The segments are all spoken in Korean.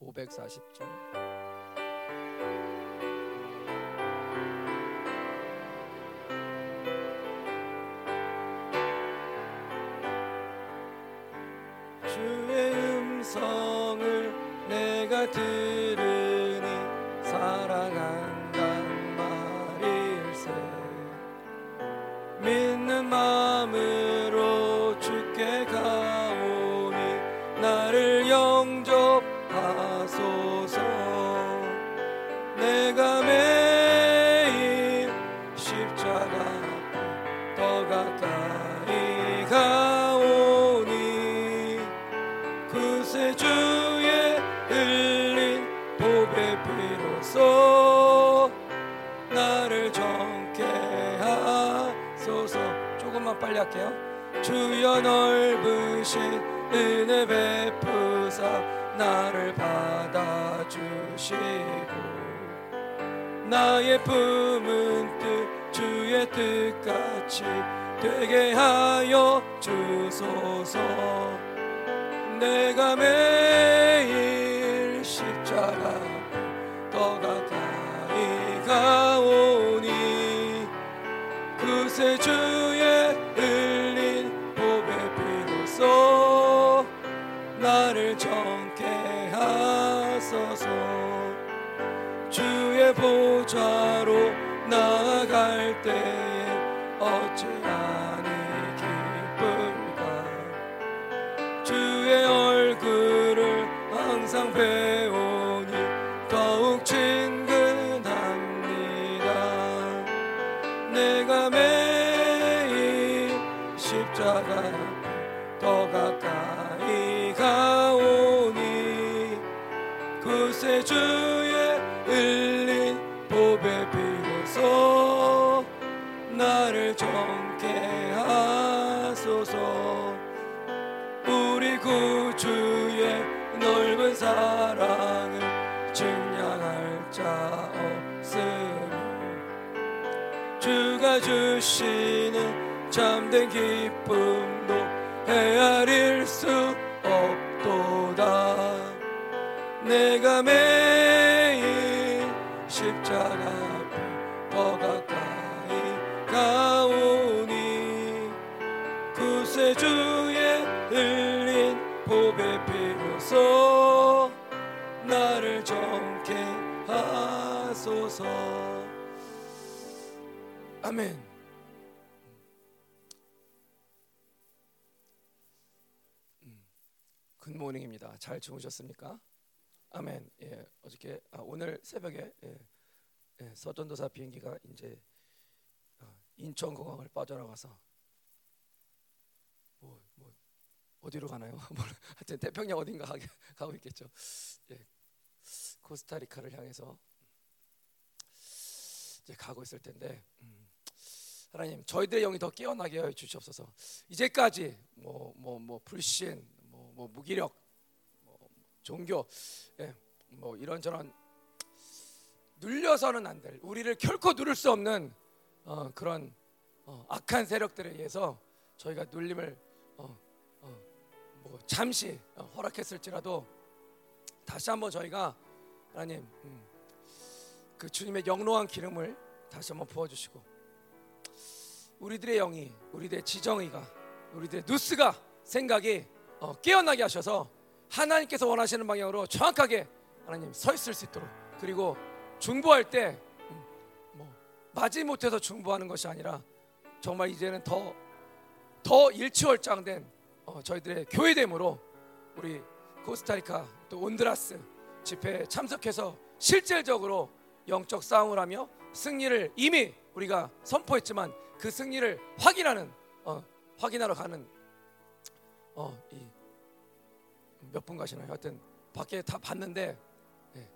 540장 주의 음성을 내가 들 빨리 할게요. 주여 넓으신 은혜 베푸사 나를 받아주시고 나의 품은 뜻 주의 뜻같이 되게 하여 주소서. 내가 매일 십자가 더 가까이 가오니 그새 주 나를 정케 하소서. 주의 보좌로 나아갈 때 주시는 참된 기쁨도 헤아릴 수 없도다. 내가 매일 십자가 앞에 더 가까이 가오니 그새 주의 흘린 보배 피로써 나를 정케 하소서. 아멘 굿모닝입니다 잘 주무셨습니까? 아멘 예, 어저께 아, 오늘 새벽에 예, 예, 서전도사 비행기가 이제 어, 인천공항을 빠져나가서 뭐, 뭐 어디로 가나요? 뭐, 하여튼 태평양 어딘가 가고 있겠죠. 예, 코스타리카를 향해서 이제 가고 있을 텐데 음, 하나님 저희들의 영이 더 깨어나게 해 주시옵소서. 이제까지 뭐 뭐 뭐 불신, 뭐, 뭐 무기력, 뭐 종교, 예, 뭐 이런저런 눌려서는 안 될, 우리를 결코 누를 수 없는 어, 그런 어, 악한 세력들에 의해서 저희가 눌림을 어, 어, 뭐 잠시 어, 허락했을지라도 다시 한번 저희가 하나님 음, 그 주님의 영롱한 기름을 다시 한번 부어주시고 우리들의 영이 우리들의 지정의가 우리들의 누스가 생각이 어, 깨어나게 하셔서 하나님께서 원하시는 방향으로 정확하게 하나님 서 있을 수 있도록. 그리고 중보할 때 음, 뭐 마지못해서 중보하는 것이 아니라 정말 이제는 더 더 일치월장된 어, 저희들의 교회됨으로 우리 코스타리카 또 온드라스 집회에 참석해서 실질적으로 영적 싸움을 하며 승리를 이미 우리가 선포했지만 그 승리를 확인하는 어, 확인하러 가는 어, 몇분 가시나요? 하여튼 밖에 다 봤는데 예.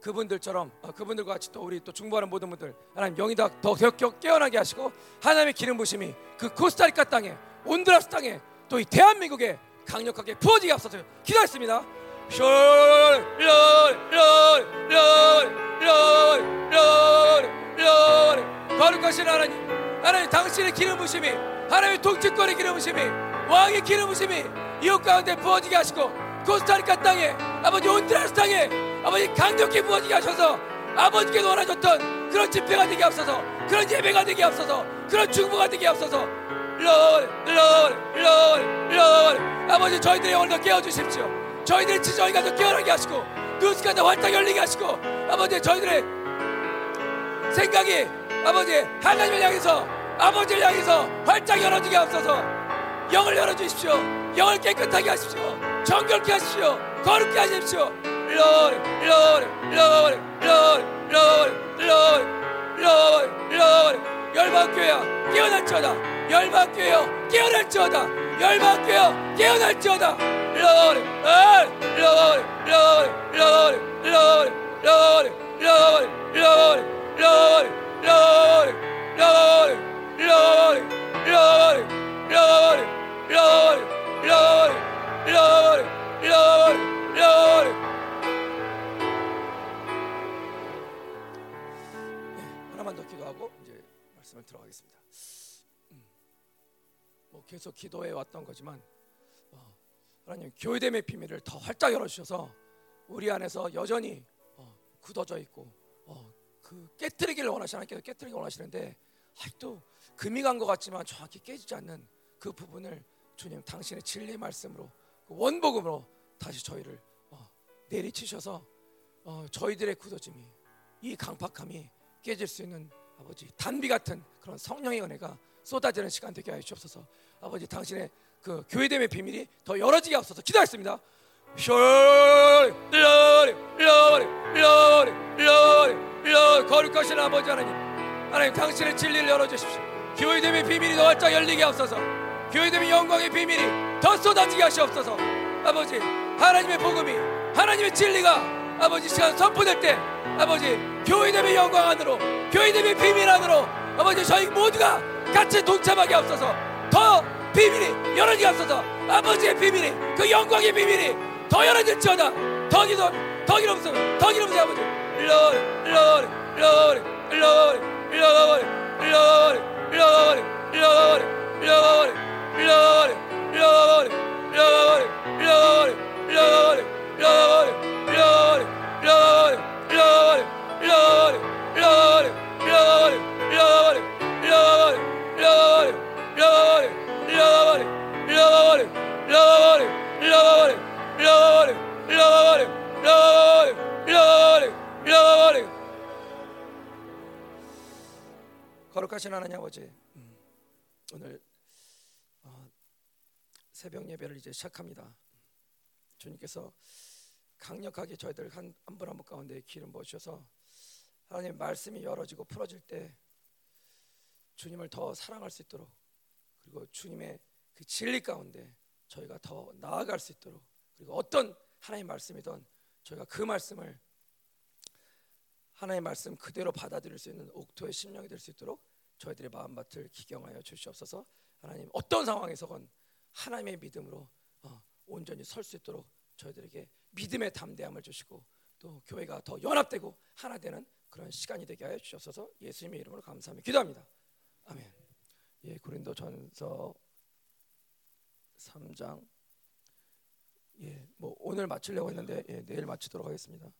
그분들처럼 어, 그분들과 같이 또 우리 또 중보하는 모든 분들 하나님 영이 더, 더 격- 깨어나게 하시고 하나님의 기름 부심이 그 코스타리카 땅에 온드라스 땅에 또 이 대한민국에 강력하게 부어지게 앞서서 기도했습니다. 거룩하신 하나님, 하나님 당신의 기름 부심이 하나님의 통치권의 기름 부심이 왕의 기름 부심이 이웃 가운데 부어지게 하시고 코스타리카 땅에 아버지 온드라스 땅에 아버지 강력히 부어지게 하셔서 아버지께서 원하셨던 그런 집회가 되게 앞서서 그런 예배가 되게 앞서서 그런 중보가 되게 앞서서 Lord, Lord, Lord, Lord 아버지 저희들의 영혼을 깨워주십시오. 저희들의 지정이가 더 깨어나게 하시고 눈스가 더 활짝 열리게 하시고 아버지 저희들의 생각이 아버지 하나님을 향해서 아버지를 향해서 활짝 열어지게 앞서서 영을 열어주십시오 영을 깨끗하게 하십시오 정결케 하십시오 거룩게 하십시오 Lord, Lord, Lord, Lord, Lord, Lord, Lord, Lord 열방교회야 깨어날지어다 열방교회여 깨어날지어다 열방교회여 깨어날지어다 Lord, Lord, Lord, Lord, Lord, Lord, Lord, Lord, Lord, Lord, Lord, Lord, Lord, Lord, Lord, Lord, Lord, Lord, Lord. 하나만 더 기도하고 이제 말씀을 들어가겠습니다. 음, 뭐 계속 기도해 왔던 거지만 어, 하나님 교회됨의 비밀을 더 활짝 열어주셔서 우리 안에서 여전히 어, 굳어져 있고 어, 그 깨뜨리기를 원하시는 하나님께서 깨뜨리기 원하시는데 아직도 금이 간 것 같지만 정확히 깨지지 않는 그 부분을 주님 당신의 진리 말씀으로 그 원복음으로 다시 저희를 어, 내리치셔서 어, 저희들의 굳어짐이 이 강팍함이 깨질 수 있는 아버지 단비 같은 그런 성령의 은혜가 쏟아지는 시간 되게 하여 주옵소서. 아버지 당신의 그 교회됨의 비밀이 더 열어지게 하옵소서. Lord, 거룩하신 아버지 하나님 하나님 당신의 진리를 열어주십시오. 교회됨의 비밀이 더 활짝 열리게 하옵소서 교회됨의 영광의 비밀이 더 쏟아지게 하시옵소서. 아버지 하나님의 복음이 하나님의 진리가 아버지 시간 선포될 때 아버지 교회됨의 영광 안으로 교회됨의 비밀 안으로 아버지 저희 모두가 같이 동참하게 하옵소서. 더 비밀이 열어지게 하옵소서. 아버지의 비밀이 그 영광의 비밀이 더 열어질지어다. 더 기도 더 기름서 더 기름서 아버지 거룩하신 하나님 아버지 음, 오늘 어, 새벽 예배를 이제 시작합니다 주님께서 강력하게 저희들 한 분 한 분 가운데 기름 부으셔서 하나님 말씀이 열어지고 풀어질 때 주님을 더 사랑할 수 있도록 그리고 주님의 그 진리 가운데 저희가 더 나아갈 수 있도록 그리고 어떤 하나님 말씀이든 저희가 그 말씀을 하나님의 말씀 그대로 받아들일 수 있는 옥토의 심령이 될 수 있도록 저희들의 마음밭을 기경하여 주시옵소서. 하나님 어떤 상황에서건 하나님의 믿음으로 어, 온전히 설 수 있도록 저희들에게 믿음의 담대함을 주시고 또 교회가 더 연합되고 하나 되는 그런 시간이 되게 하여 주셔서 예수님의 이름으로 감사하며 기도합니다. 아멘. 예, 고린도전서 3장 예, 뭐 오늘 마치려고 했는데 예, 내일 마치도록 하겠습니다.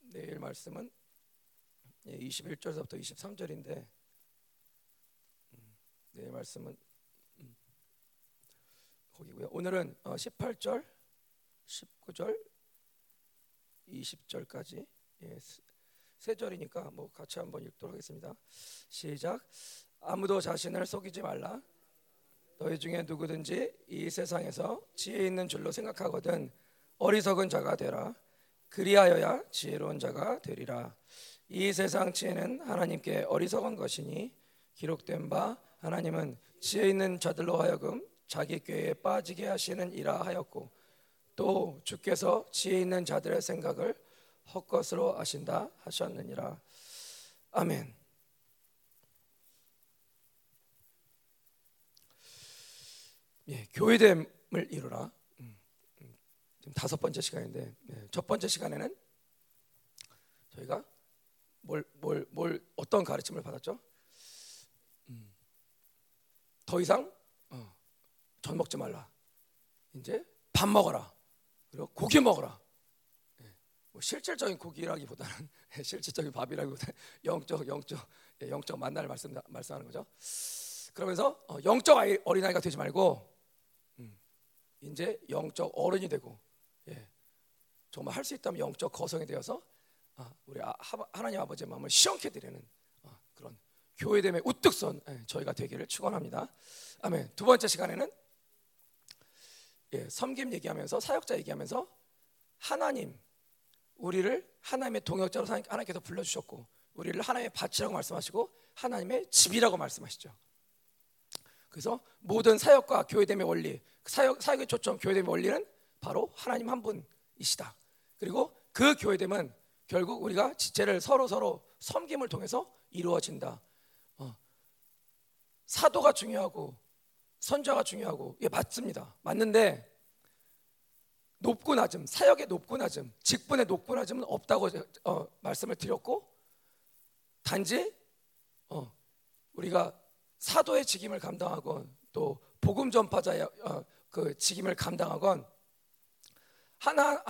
내일 말씀은 예, 21절부터 23절인데 음, 내일 말씀은 음, 거기고요. 오늘은 어, 18절, 19절, 20절까지 예, 세 절이니까 뭐 같이 한번 읽도록 하겠습니다. 시작. 아무도 자신을 속이지 말라. 너희 중에 누구든지 이 세상에서 지혜 있는 줄로 생각하거든 어리석은 자가 되라. 그리하여야 지혜로운 자가 되리라. 이 세상 지혜는 하나님께 어리석은 것이니 기록된 바 하나님은 지혜 있는 자들로 하여금 자기 꾀에 빠지게 하시는 이라 하였고 또 주께서 지혜 있는 자들의 생각을 헛것으로 하신다 하셨느니라. 아멘. 예, 교회됨을 이루라. 음, 음, 지금 다섯 번째 시간인데 예, 첫 번째 시간에는 저희가 뭘, 뭘, 뭘 어떤 가르침을 받았죠? 음, 더 이상 어, 전 먹지 말라. 이제 밥 먹어라. 그리고 고기 먹어라. 예, 뭐 실질적인 고기라기보다는 실질적인 밥이라기보다 영적 영적 예, 영적 만날 말씀 말씀하는 거죠. 그러면서 어, 영적 아이, 어린아이가 되지 말고 음, 이제 영적 어른이 되고 예, 정말 할 수 있다면 영적 거성이 되어서 아, 우리 아, 하나님 아버지의 마음을 시원케 드리는 교회됨의 우뚝선 예, 저희가 되기를 축원합니다. 아멘. 두 번째 시간에는 예, 섬김 얘기하면서 사역자 얘기하면서 하나님 우리를 하나님의 동역자로 하나님께서 불러주셨고 우리를 하나님의 밭이라고 말씀하시고 하나님의 집이라고 말씀하시죠. 그래서 모든 사역과 교회됨의 원리, 사역 사역의 초점, 교회됨의 원리는 바로 하나님 한 분이시다. 그리고 그 교회됨은 결국 우리가 지체를 서로 서로 섬김을 통해서 이루어진다. 어. 사도가 중요하고 선자가 중요하고 예 맞습니다. 맞는데 높고 낮음, 사역의 높고 낮음, 직분의 높고 낮음은 없다고 어, 말씀을 드렸고 단지 어, 우리가 사도의 직임을 감당하건 또 복음 전파자의 어, 그 직임을 감당하건 하나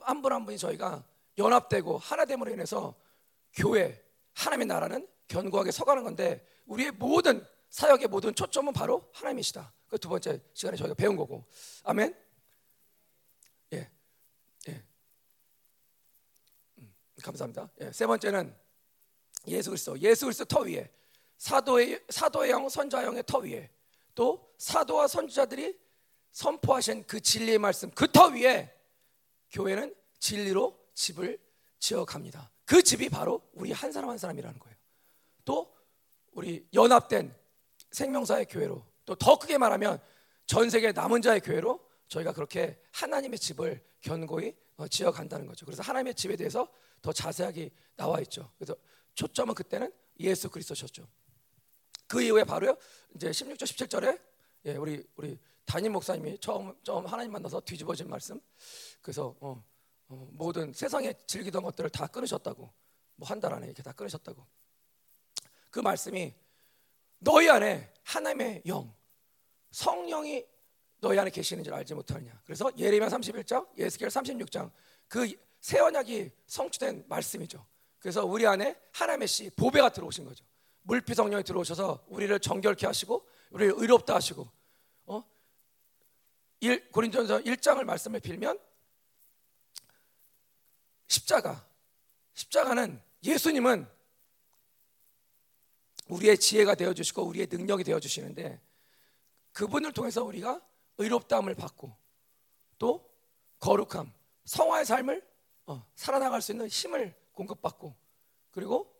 한분한 분이 저희가 연합되고 하나됨으로 인해서 교회 하나님의 나라는 견고하게 서가는 건데 우리의 모든 사역의 모든 초점은 바로 하나님이시다. 그 두 번째 시간에 저희가 배운 거고. 아멘. 예, 예. 음, 감사합니다. 예, 세 번째는 예수 그리스도, 예수 그리스도 터 위에 사도의 사도의 영, 선자 영의 터 위에 또 사도와 선지자들이 선포하신 그 진리의 말씀 그 터 위에 교회는 진리로 집을 지어 갑니다. 그 집이 바로 우리 한 사람 한 사람이라는 거예요. 또 우리 연합된 생명사의 교회로 또 더 크게 말하면 전 세계 남은 자의 교회로 저희가 그렇게 하나님의 집을 견고히 어, 지어 간다는 거죠. 그래서 하나님의 집에 대해서 더 자세하게 나와 있죠. 그래서 초점은 그때는 예수 그리스도셨죠. 그 이후에 바로요. 이제 16절 17절에 예, 우리 우리 담임 목사님이 처음 처음 하나님 만나서 뒤집어진 말씀. 그래서 어, 어, 모든 세상에 즐기던 것들을 다 끊으셨다고. 뭐 한 달 안에 이렇게 다 끊으셨다고. 그 말씀이 너희 안에 하나님의 영, 성령이 너희 안에 계시는 줄 알지 못하느냐. 그래서 예레미야 31장, 예스겔 36장 그 새 언약이 성취된 말씀이죠. 그래서 우리 안에 하나님의 씨 보배가 들어오신 거죠. 물피 성령이 들어오셔서 우리를 정결케 하시고 우리를 의롭다 하시고 어? 1, 고린전서 1장을 말씀을 빌면 십자가 십자가는 예수님은 우리의 지혜가 되어 주시고 우리의 능력이 되어 주시는데 그분을 통해서 우리가 의롭다함을 받고 또 거룩함, 성화의 삶을 어, 살아나갈 수 있는 힘을 공급받고 그리고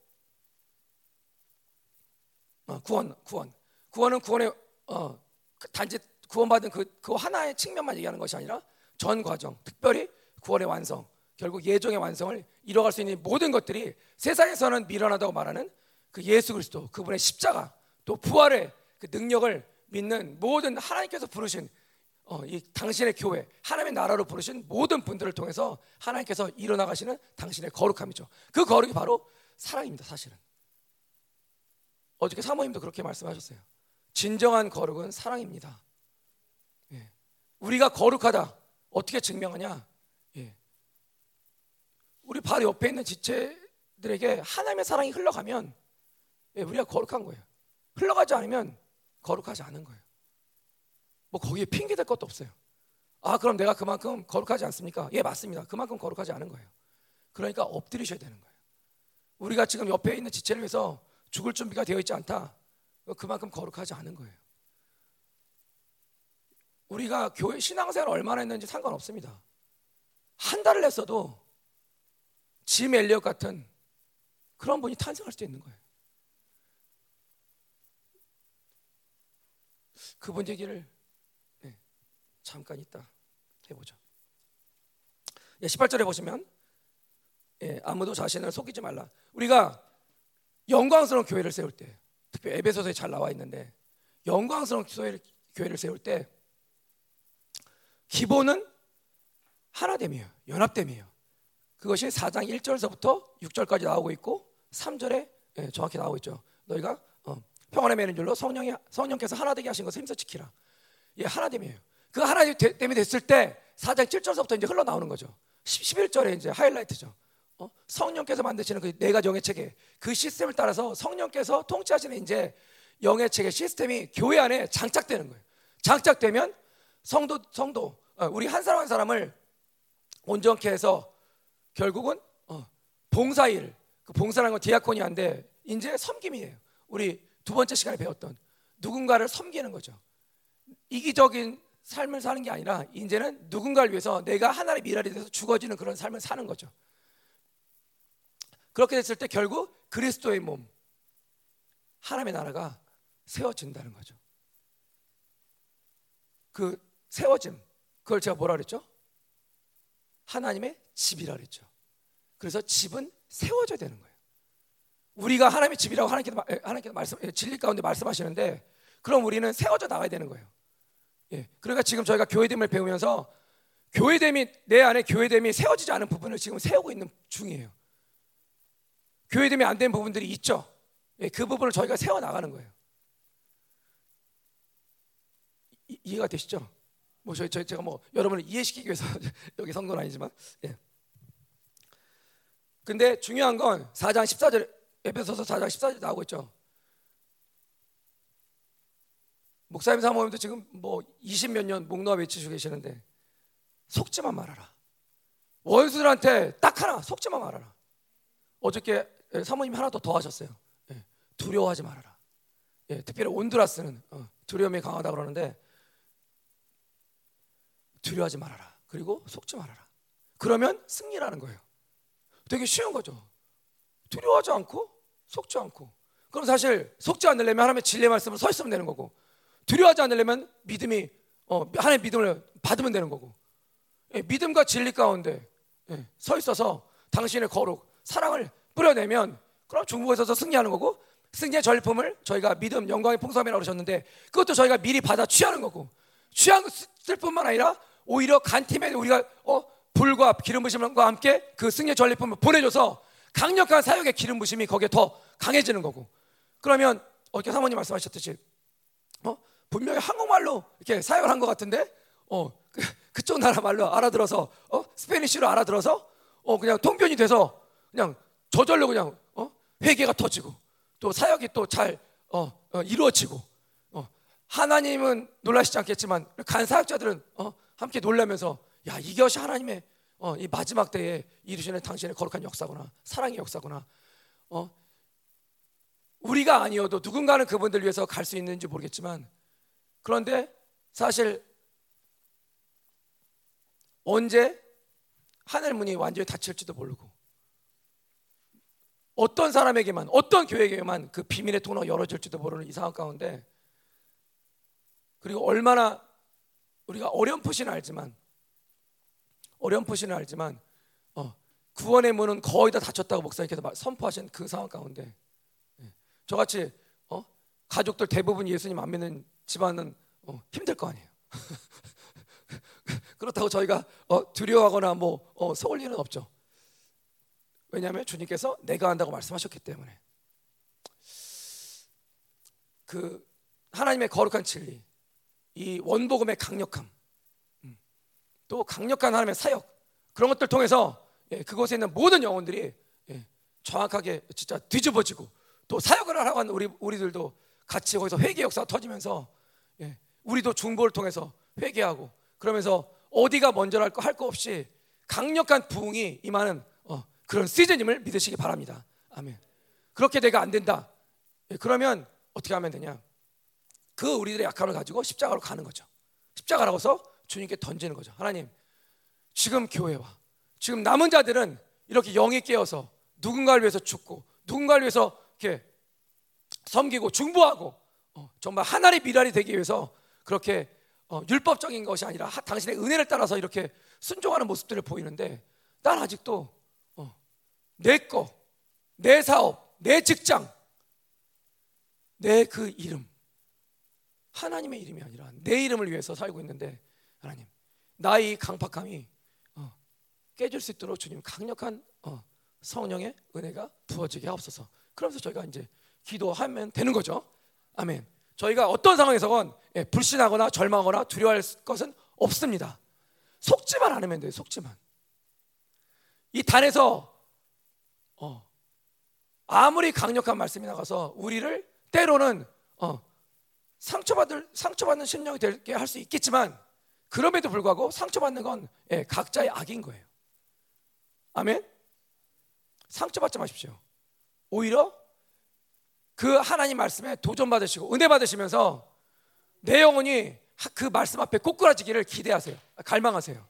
어, 구원, 구원, 구원은 구원의 어, 그 단지 구원받은 그, 그 하나의 측면만 얘기하는 것이 아니라 전 과정, 특별히 구원의 완성, 결국 예정의 완성을 이뤄갈 수 있는 모든 것들이 세상에서는 미련하다고 말하는 그 예수 그리스도 그분의 십자가 또 부활의 그 능력을 믿는 모든 하나님께서 부르신 어, 이 당신의 교회 하나님의 나라로 부르신 모든 분들을 통해서 하나님께서 일어나가시는 당신의 거룩함이죠. 그 거룩이 바로 사랑입니다. 사실은 어저께 사모님도 그렇게 말씀하셨어요. 진정한 거룩은 사랑입니다. 예. 우리가 거룩하다 어떻게 증명하냐? 예. 우리 바로 옆에 있는 지체들에게 하나님의 사랑이 흘러가면 예, 우리가 거룩한 거예요. 흘러가지 않으면 거룩하지 않은 거예요. 뭐 거기에 핑계 댈 것도 없어요. 아, 그럼 내가 그만큼 거룩하지 않습니까? 예, 맞습니다. 그만큼 거룩하지 않은 거예요. 그러니까 엎드리셔야 되는 거예요. 우리가 지금 옆에 있는 지체를 위해서 죽을 준비가 되어 있지 않다. 그만큼 거룩하지 않은 거예요. 우리가 교회 신앙생활 얼마나 했는지 상관없습니다. 한 달을 했어도 짐 엘리엇 같은 그런 분이 탄생할 수 있는 거예요. 그분 얘기를 네, 잠깐 있다 해보죠. 예, 18절에 보시면 예, 아무도 자신을 속이지 말라. 우리가 영광스러운 교회를 세울 때, 특히 에베소서에 잘 나와 있는데 영광스러운 교회를 세울 때 기본은 하나됨이에요. 연합됨이에요. 그것이 4장 1절서부터 6절까지 나오고 있고 3절에 예, 정확히 나오고 있죠. 너희가 어, 평안의 매는 줄로 성령이 성령께서 하나 되게 하신 것을 힘써 지키라. 예, 하나됨이에요. 그 하나님 때문에 됐을 때 4장 7절서부터 이제 흘러나오는 거죠. 11절에 이제 하이라이트죠. 어? 성령께서 만드시는 그 네가 영의 체계 그 시스템을 따라서 성령께서 통치하시는 이제 영의 체계 시스템이 교회 안에 장착되는 거예요. 장착되면 성도 성도 어, 우리 한 사람 한 사람을 온전케 해서 결국은 어, 봉사일 그 봉사라는 건 디아코니아인데 이제 섬김이에요. 우리 두 번째 시간에 배웠던 누군가를 섬기는 거죠. 이기적인 삶을 사는 게 아니라 이제는 누군가를 위해서 내가 하나의 미랄이 돼서 죽어지는 그런 삶을 사는 거죠. 그렇게 됐을 때 결국 그리스도의 몸 하나님의 나라가 세워진다는 거죠. 그 세워짐 그걸 제가 뭐라 그랬죠? 하나님의 집이라 그랬죠. 그래서 집은 세워져야 되는 거예요. 우리가 하나님의 집이라고 하나님께서, 하나님께서 말씀 진리 가운데 말씀하시는데 그럼 우리는 세워져 나가야 되는 거예요. 예. 그러니까 지금 저희가 교회됨을 배우면서 교회됨이 내 안에 교회됨이 세워지지 않은 부분을 지금 세우고 있는 중이에요. 교회됨이 안 된 부분들이 있죠. 예, 그 부분을 저희가 세워 나가는 거예요. 이, 이해가 되시죠? 뭐 저희, 저희 제가 뭐 여러분을 이해시키기 위해서 여기 성도는 아니지만 예. 근데 중요한 건 4장 14절 에베소서 4장 14절 나오고 있죠. 목사님 사모님도 지금 뭐 20몇 년 목놓아 외치시고 계시는데 속지만 말아라. 원수들한테 딱 하나 속지만 말아라. 어저께 사모님 하나 더 더 하셨어요. 예, 두려워하지 말아라. 예, 특별히 온두라스는 어, 두려움이 강하다 그러는데 두려워하지 말아라. 그리고 속지 말아라. 그러면 승리라는 거예요. 되게 쉬운 거죠. 두려워하지 않고 속지 않고. 그럼 사실 속지 않으려면 하나님의 진리 말씀을 서 있으면 되는 거고 두려워하지 않으려면 믿음이 어, 하나님의 믿음을 받으면 되는 거고 예, 믿음과 진리 가운데 예, 서 있어서 당신의 거룩 사랑을 뿌려내면 그럼 중국에 서서 승리하는 거고 승리의 전리품을 저희가 믿음 영광의 풍성이라고 그러셨는데 그것도 저희가 미리 받아 취하는 거고 취한 뿐만 아니라 오히려 간 팀에 우리가 어, 불과 기름 부심과 함께 그 승리의 전리품을 보내줘서 강력한 사역의 기름 부심이 거기에 더 강해지는 거고 그러면 어떻게 사모님 말씀하셨듯이 어? 분명히 한국말로 이렇게 사역을 한 것 같은데 어, 그, 그쪽 나라 말로 알아들어서 어? 스페니쉬로 알아들어서 어, 그냥 통변이 돼서 그냥 저절로 그냥 어? 회개가 터지고 또 사역이 또잘 어, 어, 이루어지고 어, 하나님은 놀라시지 않겠지만 간 사역자들은 어, 함께 놀라면서 야 이것이 하나님의 어, 이 마지막 때에 이루시는 당신의 거룩한 역사구나 사랑의 역사구나. 어, 우리가 아니어도 누군가는 그분들 위해서 갈 수 있는지 모르겠지만 그런데 사실 언제 하늘 문이 완전히 닫힐지도 모르고 어떤 사람에게만 어떤 교회에게만 그 비밀의 통로가 열어질지도 모르는 이 상황 가운데 그리고 얼마나 우리가 어렴풋이는 알지만 어렴풋이는 알지만 어, 구원의 문은 거의 다 닫혔다고 목사님께서 선포하신 그 상황 가운데 예, 저같이 어, 가족들 대부분 예수님 안 믿는 집안은 어, 힘들 거 아니에요. 그렇다고 저희가 어, 두려워하거나 뭐 어, 서울 일은 없죠. 왜냐하면 주님께서 내가 한다고 말씀하셨기 때문에 그 하나님의 거룩한 진리, 이 원복음의 강력함, 음, 또 강력한 하나님의 사역 그런 것들 통해서 예, 그곳에 있는 모든 영혼들이 예, 정확하게 진짜 뒤집어지고 또 사역을 하라고 하는 우리 우리들도 같이 거기서 회개 역사가 터지면서 예, 우리도 중보를 통해서 회개하고 그러면서 어디가 먼저랄 거 할 거 없이 강력한 부흥이 임하는 어, 그런 시즌임을 믿으시기 바랍니다. 아멘. 그렇게 내가 안 된다. 예, 그러면 어떻게 하면 되냐? 그 우리들의 약함을 가지고 십자가로 가는 거죠. 십자가라고서 주님께 던지는 거죠. 하나님, 지금 교회와 지금 남은 자들은 이렇게 영이 깨어서 누군가를 위해서 죽고 누군가를 위해서 이렇게 섬기고 중보하고 어, 정말 하나의 미랄이 되기 위해서 그렇게 어, 율법적인 것이 아니라 하, 당신의 은혜를 따라서 이렇게 순종하는 모습들을 보이는데 난 아직도 어, 내 거, 내 사업, 내 직장, 내 그 이름 하나님의 이름이 아니라 내 이름을 위해서 살고 있는데 하나님 나의 강팍함이 어, 깨질 수 있도록 주님 강력한 어, 성령의 은혜가 부어지게 하옵소서. 그러면서 저희가 이제 기도하면 되는 거죠. 아멘. 저희가 어떤 상황에서건 예, 불신하거나 절망하거나 두려워할 것은 없습니다. 속지만 않으면 돼요. 속지만. 이 단에서 어, 아무리 강력한 말씀이 나가서 우리를 때로는 어, 상처받을 상처받는 심령이 되게 할 수 있겠지만 그럼에도 불구하고 상처받는 건 예, 각자의 악인 거예요. 아멘. 상처받지 마십시오. 오히려 그 하나님 말씀에 도전 받으시고 은혜 받으시면서 내 영혼이 그 말씀 앞에 꼬꾸라지기를 기대하세요. 갈망하세요.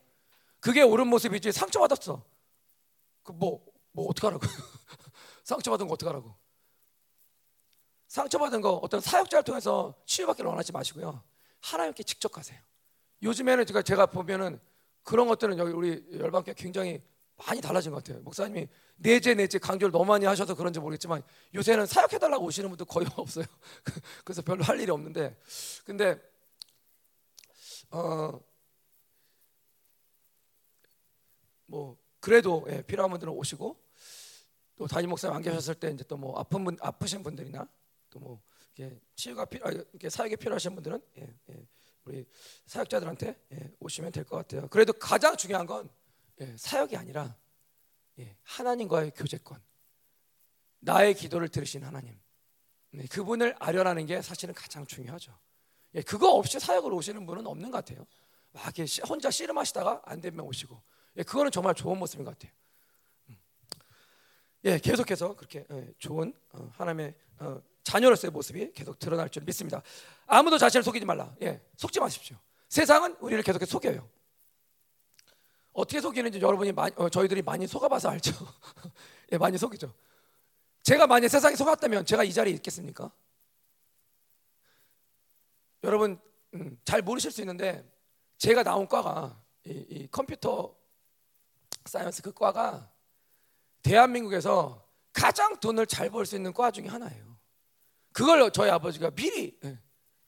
그게 옳은 모습이지 상처받았어. 그 뭐 뭐 어떡하라고? 상처받은 거 어떡하라고? 상처받은 거 어떤 사역자를 통해서 치유받기를 원하지 마시고요. 하나님께 직접 가세요. 요즘에는 제가 제가 보면은 그런 것들은 여기 우리 열방교 굉장히 많이 달라진 것 같아요. 목사님이 내재 내재 강조를 너무 많이 하셔서 그런지 모르겠지만 요새는 사역해 달라고 오시는 분들 거의 없어요. 그래서 별로 할 일이 없는데 근데 어 뭐 그래도 예, 필요한 분들은 오시고 또 담임 목사님 안 계셨을 때 이제 또 뭐 아픈 분 아프신 분들이나 또 뭐 치유가 필요 아, 이렇게 사역이 필요하신 분들은 예, 예, 우리 사역자들한테 예, 오시면 될 것 같아요. 그래도 가장 중요한 건 예, 사역이 아니라 예, 하나님과의 교제권, 나의 기도를 들으신 하나님, 네, 그분을 아련하는 게 사실은 가장 중요하죠. 예, 그거 없이 사역을 오시는 분은 없는 것 같아요. 막 혼자 씨름하시다가 안 되면 오시고, 예, 그거는 정말 좋은 모습인 것 같아요. 음. 예, 계속해서 그렇게 예, 좋은 어, 하나님의 어, 자녀로서의 모습이 계속 드러날 줄 믿습니다. 아무도 자신을 속이지 말라. 예, 속지 마십시오. 세상은 우리를 계속해서 속여요. 어떻게 속이는지 여러분이 많이, 어, 저희들이 많이 속아봐서 알죠. 예, 많이 속이죠. 제가 만약 세상에 속았다면 제가 이 자리에 있겠습니까? 여러분 음, 잘 모르실 수 있는데 제가 나온 과가 이, 이 computer science 그 과가 대한민국에서 가장 돈을 잘 벌 수 있는 과 중에 하나예요. 그걸 저희 아버지가 미리 예,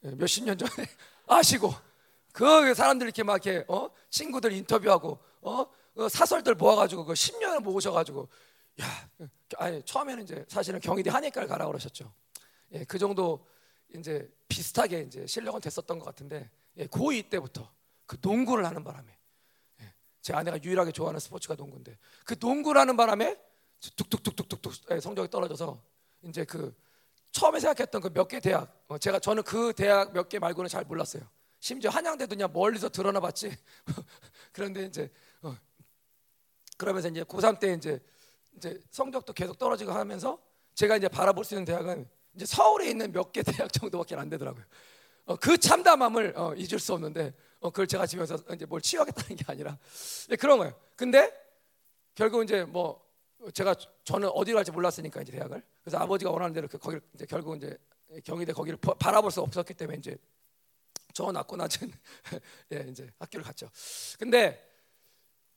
예, 몇십 년 전에 아시고 그 사람들 이렇게 막 이렇게 어? 친구들 인터뷰하고 어? 그 사설들 모아가지고 그 10년을 모으셔가지고 야 아니 처음에는 이제 사실은 경희대 한의과를 가라 그러셨죠. 예, 그 정도 이제 비슷하게 이제 실력은 됐었던 것 같은데 예, 고2 때부터 그 농구를 하는 바람에 예, 제 아내가 유일하게 좋아하는 스포츠가 농구인데 그 농구를 하는 바람에 뚝뚝뚝뚝뚝뚝 예, 성적이 떨어져서 이제 그 처음에 생각했던 그 몇 개 대학 어, 제가 저는 그 대학 몇 개 말고는 잘 몰랐어요. 심지어 한양대도 그냥 멀리서 드러나 봤지. 그런데 이제 어, 그러면서 이제 고3 때 이제 이제 성적도 계속 떨어지고 하면서 제가 이제 바라볼 수 있는 대학은 이제 서울에 있는 몇 개 대학 정도밖에 안 되더라고요. 어, 그 참담함을 어, 잊을 수 없는데 어, 그걸 제가 집에서 이제 뭘 치유하겠다는 게 아니라 네, 그런 거예요. 근데 결국 이제 뭐 제가 저는 어디로 갈지 몰랐으니까 이제 대학을 그래서 아버지가 원하는 대로 그 거기를 이제 결국 이제 경희대 거기를 바라볼 수 없었기 때문에 이제 저 낮고 낮은 예, 이제 학교를 갔죠. 근데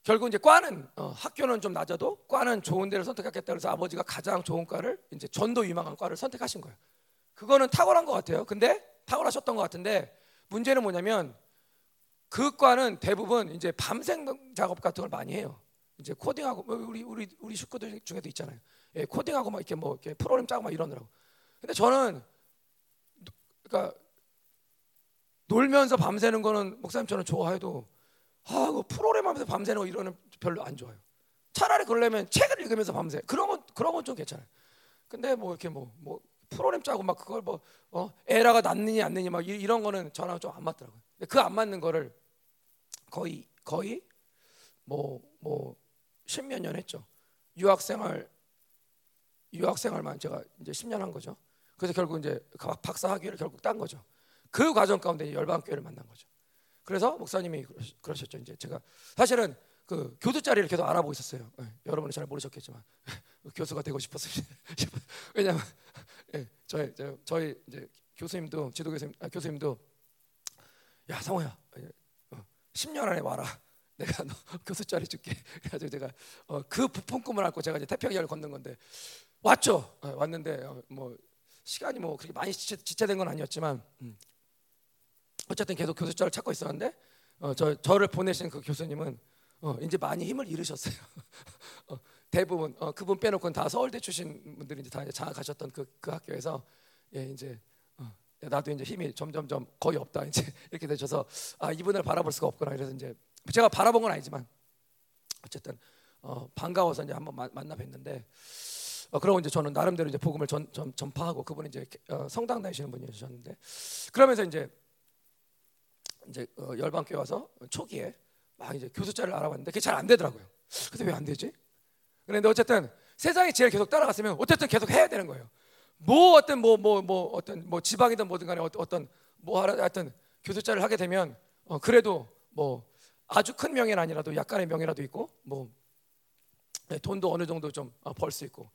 결국 이제 과는 어, 학교는 좀 낮아도 과는 좋은 데를 선택하겠다 그래서 아버지가 가장 좋은 과를 이제 전도 유망한 과를 선택하신 거예요. 그거는 탁월한 것 같아요. 근데 탁월하셨던 것 같은데 문제는 뭐냐면 그 과는 대부분 이제 밤샘 작업 같은 걸 많이 해요. 이제 코딩하고 뭐 우리 우리 우리 식구들 중에도 있잖아요. 예, 코딩하고 막 이렇게 뭐 이렇게 프로그램 짜고 막 이러느라고. 근데 저는 그러니까 놀면서 밤새는 거는 목사님처럼 좋아해도 아, 그 프로그램 하면서 밤새는 거 이러는 별로 안 좋아요. 차라리 그러려면 책을 읽으면서 밤새. 그런 건 그런 건 좀 괜찮아요. 근데 뭐 이렇게 뭐뭐 뭐 프로그램 짜고 막 그걸 뭐 어, 에라가 났느냐 안 났느냐 막 이 런 거는 저랑 좀 안 맞더라고요. 그안 맞는 거를 거의 거의 뭐 뭐 십몇 년 했죠. 유학 생활 유학 생활만 제가 이제 10년 한 거죠. 그래서 결국 이제 박사 학위를 결국 딴 거죠. 그 과정 가운데 열방 교회를 만난 거죠. 그래서 목사님이 그러셨죠. 이제 제가 사실은 그 교수 자리를 계속 알아보고 있었어요. 네, 여러분은 잘 모르셨겠지만 교수가 되고 싶었어요. 왜냐하면 네, 저희 저희 이제 교수님도 지도 교수님 아, 교수님도 야 상호야 어, 10년 안에 와라. 내가 너 교수 자리 줄게. 그래가지고 제가 어, 그 부푼 꿈을 안고 제가 이제 태평양을 걷는 건데 왔죠. 어, 왔는데 어, 뭐 시간이 뭐 그렇게 많이 지체, 된건 아니었지만 음. 어쨌든 계속 교수자를 찾고 있었는데 어, 저 저를 보내신 그 교수님은 어, 이제 많이 힘을 잃으셨어요. 어, 대부분 어, 그분 빼놓고는 다 서울대 출신 분들이 이제 다 이제 장학하셨던 그, 그 학교에서 예, 이제 어, 나도 이제 힘이 점점점 거의 없다 이제 이렇게 되셔서 아 이분을 바라볼 수가 없구나 그래서 이제 제가 바라본 건 아니지만 어쨌든 어, 반가워서 이제 한번 마, 만나 뵀는데 어, 그러고 이제 저는 나름대로 이제 복음을 전, 전, 전파하고 그분이 이제 어, 성당 다니시는 분이셨는데 그러면서 이제 이제 어, 열방교회 와서 초기에 막 이제 교수자를 알아봤는데 그게 잘 안 되더라고요. 그래서 왜안 되지? 그런데 어쨌든 세상이 제일 계속 따라갔으면 어쨌든 계속 해야 되는 거예요. 뭐 어떤 뭐 뭐 뭐 어떤 뭐 지방이든 뭐든 간에 어떤 뭐 하여튼 교수자를 하게 되면 어, 그래도 뭐 아주 큰 명예는 아니라도 약간의 명예라도 있고 뭐 네, 돈도 어느 정도 좀 벌수 어, 있고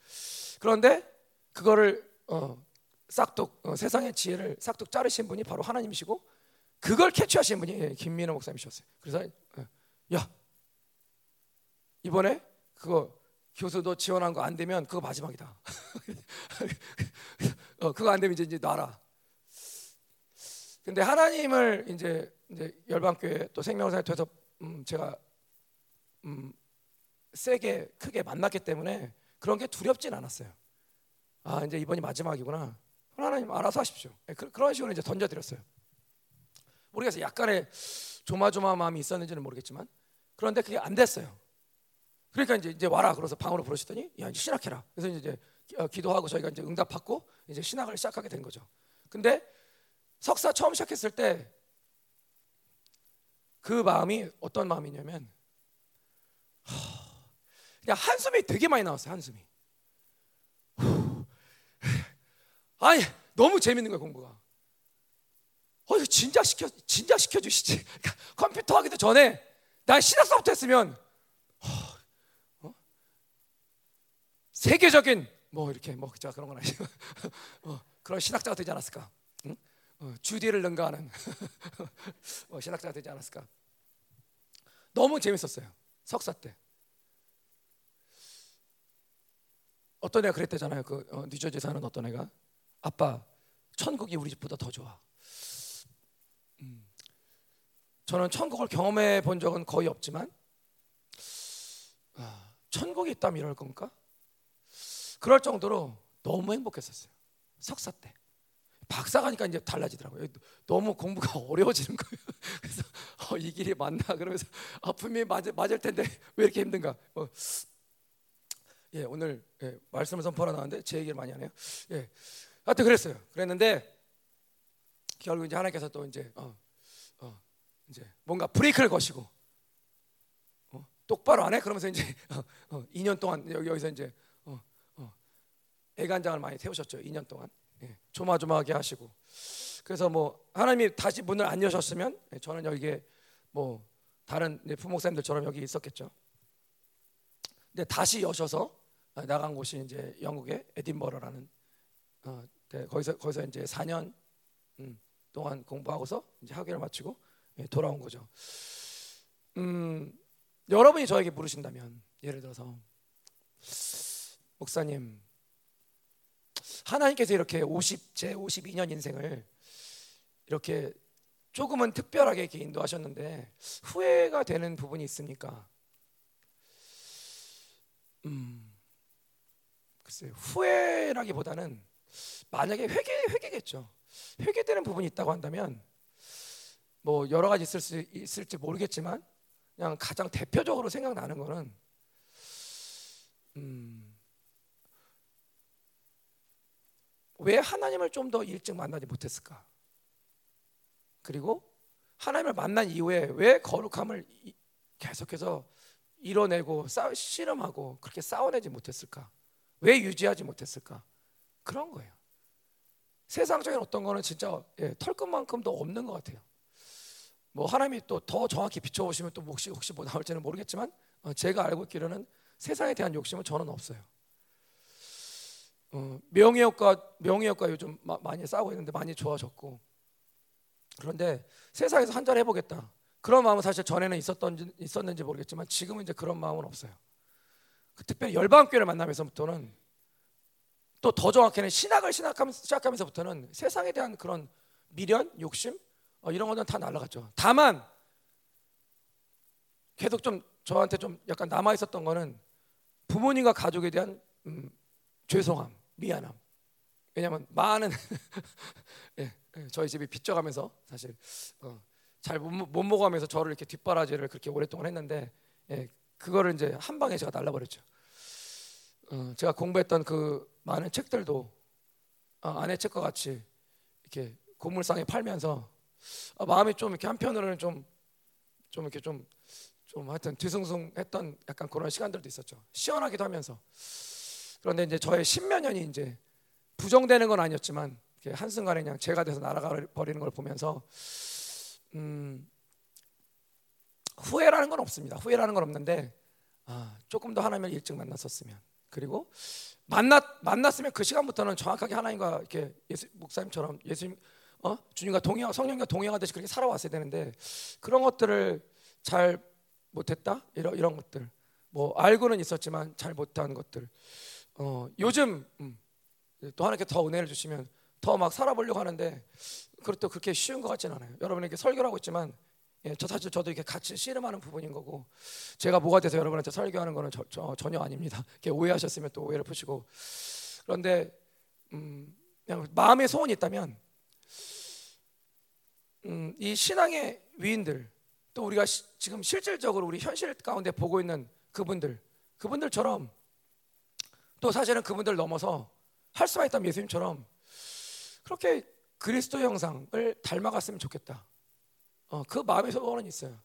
그런데 그거를 어, 싹둑 어, 세상의 지혜를 싹둑 자르신 분이 바로 하나님이시고 그걸 캐치하신 분이 예, 김민호 목사님이셨어요. 그래서 어, 야 이번에 그거 교수도 지원한 거 안 되면 그거 마지막이다. 어, 그거 안 되면 이제, 이제 놔라. 근데 하나님을 이제 이제 열방교회 또 생명사에 돼서 음, 제가 음, 세게 크게 만났기 때문에 그런 게 두렵진 않았어요. 아 이제 이번이 마지막이구나. 하나님 알아서 하십시오. 네, 그, 런 식으로 이제 던져드렸어요. 모르겠어요. 약간의 조마조마 마음이 있었는지는 모르겠지만 그런데 그게 안 됐어요. 그러니까 이제 이제 와라 그래서 방으로 부르시더니 야 이제 신학해라. 그래서 이제 어, 기도하고 저희가 이제 응답받고 이제 신학을 시작하게 된 거죠. 근데 석사 처음 시작했을 때 그 마음이 어떤 마음이냐면 그냥 한숨이 되게 많이 나왔어요. 한숨이. 아니 너무 재밌는 거야 공부가. 어 진작 시켜 진작 시켜 주시지. 그러니까 컴퓨터 하기도 전에 난 신학서부터 했으면 어? 세계적인 뭐 이렇게 뭐 자, 그런 건 아니고 어, 그런 신학자가 되지 않았을까? 응? 어, 주디를 능가하는 어, 신학자가 되지 않았을까? 너무 재밌었어요 석사 때. 어떤 애가 그랬대잖아요. 그 어, 뉴저지 사는 어떤 애가 아빠 천국이 우리 집보다 더 좋아. 음, 저는 천국을 경험해 본 적은 거의 없지만 아, 천국이 있다면 이럴 건가? 그럴 정도로 너무 행복했었어요. 석사 때. 박사 가니까 이제 달라지더라고요. 너무 공부가 어려워지는 거예요. 그래서 어, 이 길이 맞나 그러면서 아, 분명히 맞을, 맞을 텐데 왜 이렇게 힘든가? 어, 예, 오늘 예, 말씀을 선포하러 나왔는데 제 얘기를 많이 하네요. 예, 하여튼 그랬어요. 그랬는데 결국 이제 하나님께서 또 이제 어, 어, 이제 뭔가 브레이크를 거시고 어, 똑바로 안 해? 그러면서 이제 어, 2년 어, 동안 여기, 여기서 이제 어, 어, 애간장을 많이 태우셨죠. 2년 동안 예, 조마조마하게 하시고 그래서 뭐 하나님이 다시 문을 안 여셨으면 예, 저는 여기에 뭐 다른 부목사님들처럼 여기 있었겠죠. 근데 다시 여셔서 나간 곳이 이제 영국의 에딘버러라는 어, 네, 거기서 거기서 이제 4년 음, 동안 공부하고서 이제 학위를 마치고 예, 돌아온 거죠. 음, 여러분이 저에게 물으신다면 예를 들어서 목사님 하나님께서 이렇게 50 제 52년 인생을 이렇게 조금은 특별하게 이렇게 인도하셨는데 후회가 되는 부분이 있습니까? 음, 글쎄 후회라기보다는 만약에 회개 회개겠죠. 회개되는 부분이 있다고 한다면 뭐 여러 가지 있을 수 있을지 모르겠지만 그냥 가장 대표적으로 생각나는 거는 음, 왜 하나님을 좀 더 일찍 만나지 못했을까? 그리고 하나님을 만난 이후에 왜 거룩함을 계속해서 이뤄내고 싸, 실험하고 그렇게 싸워내지 못했을까? 왜 유지하지 못했을까? 그런 거예요. 세상적인 어떤 거는 진짜 예, 털끝만큼도 없는 것 같아요. 뭐 하나님이 또 더 정확히 비춰보시면 또 혹시 혹시 뭐 나올지는 모르겠지만 어, 제가 알고 있기로는 세상에 대한 욕심은 저는 없어요. 어, 명예욕과 명예욕과 요즘 마, 많이 싸우고 있는데 많이 좋아졌고 그런데 세상에서 한 잔 해보겠다. 그런 마음은 사실 전에는 있었던 있었는지 모르겠지만 지금은 이제 그런 마음은 없어요. 그 특별히 열방교회를 만나면서부터는 또 더 정확히는 신학을 시작하면서부터는 세상에 대한 그런 미련, 욕심 어, 이런 것은 다 날라갔죠. 다만 계속 좀 저한테 좀 약간 남아 있었던 거는 부모님과 가족에 대한 음, 죄송함, 미안함. 왜냐하면 많은 예, 예, 저희 집이 빚져가면서 사실 어, 잘못 못 먹어가면서 저를 이렇게 뒷바라지를 그렇게 오랫동안 했는데 예, 그거를 이제 한 방에 제가 날라버렸죠. 어, 제가 공부했던 그 많은 책들도 어, 아내 책과 같이 이렇게 고물상에 팔면서 아, 마음이 좀 이렇게 한편으로는 좀 좀 이렇게 좀좀 하여튼 뒤숭숭했던 약간 그런 시간들도 있었죠. 시원하기도 하면서 그런데 이제 저의 십몇 년이 이제 부정되는 건 아니었지만 한 순간에 그냥 제가 돼서 날아가 버리는 걸 보면서 음, 후회라는 건 없습니다. 후회라는 건 없는데 아, 조금 더 하나님을 일찍 만났었으면 그리고 만났 만났으면 그 시간부터는 정확하게 하나님과 이렇게 예수, 목사님처럼 예수님 어? 주님과 동행 성령과 동행하듯이 그렇게 살아왔어야 되는데 그런 것들을 잘 못했다 이런 이런 것들 뭐 알고는 있었지만 잘 못한 것들 어, 요즘 음, 또 하나님께 더 은혜를 주시면 더 막 살아보려고 하는데 그것도 그렇게 쉬운 것 같지는 않아요. 여러분에게 설교를 하고 있지만 예, 저 사실 저도 이렇게 같이 씨름하는 부분인 거고 제가 뭐가 돼서 여러분한테 설교하는 거는 저, 저, 전혀 아닙니다. 이렇게 오해하셨으면 또 오해를 푸시고 그런데 음, 그냥 마음의 소원이 있다면 음, 이 신앙의 위인들 또 우리가 시, 지금 실질적으로 우리 현실 가운데 보고 있는 그분들 그분들처럼 또 사실은 그분들 넘어서 할 수만 있다면 예수님처럼 그렇게 그리스도 형상을 닮아갔으면 좋겠다. 어, 그 마음의 소원은 있어요.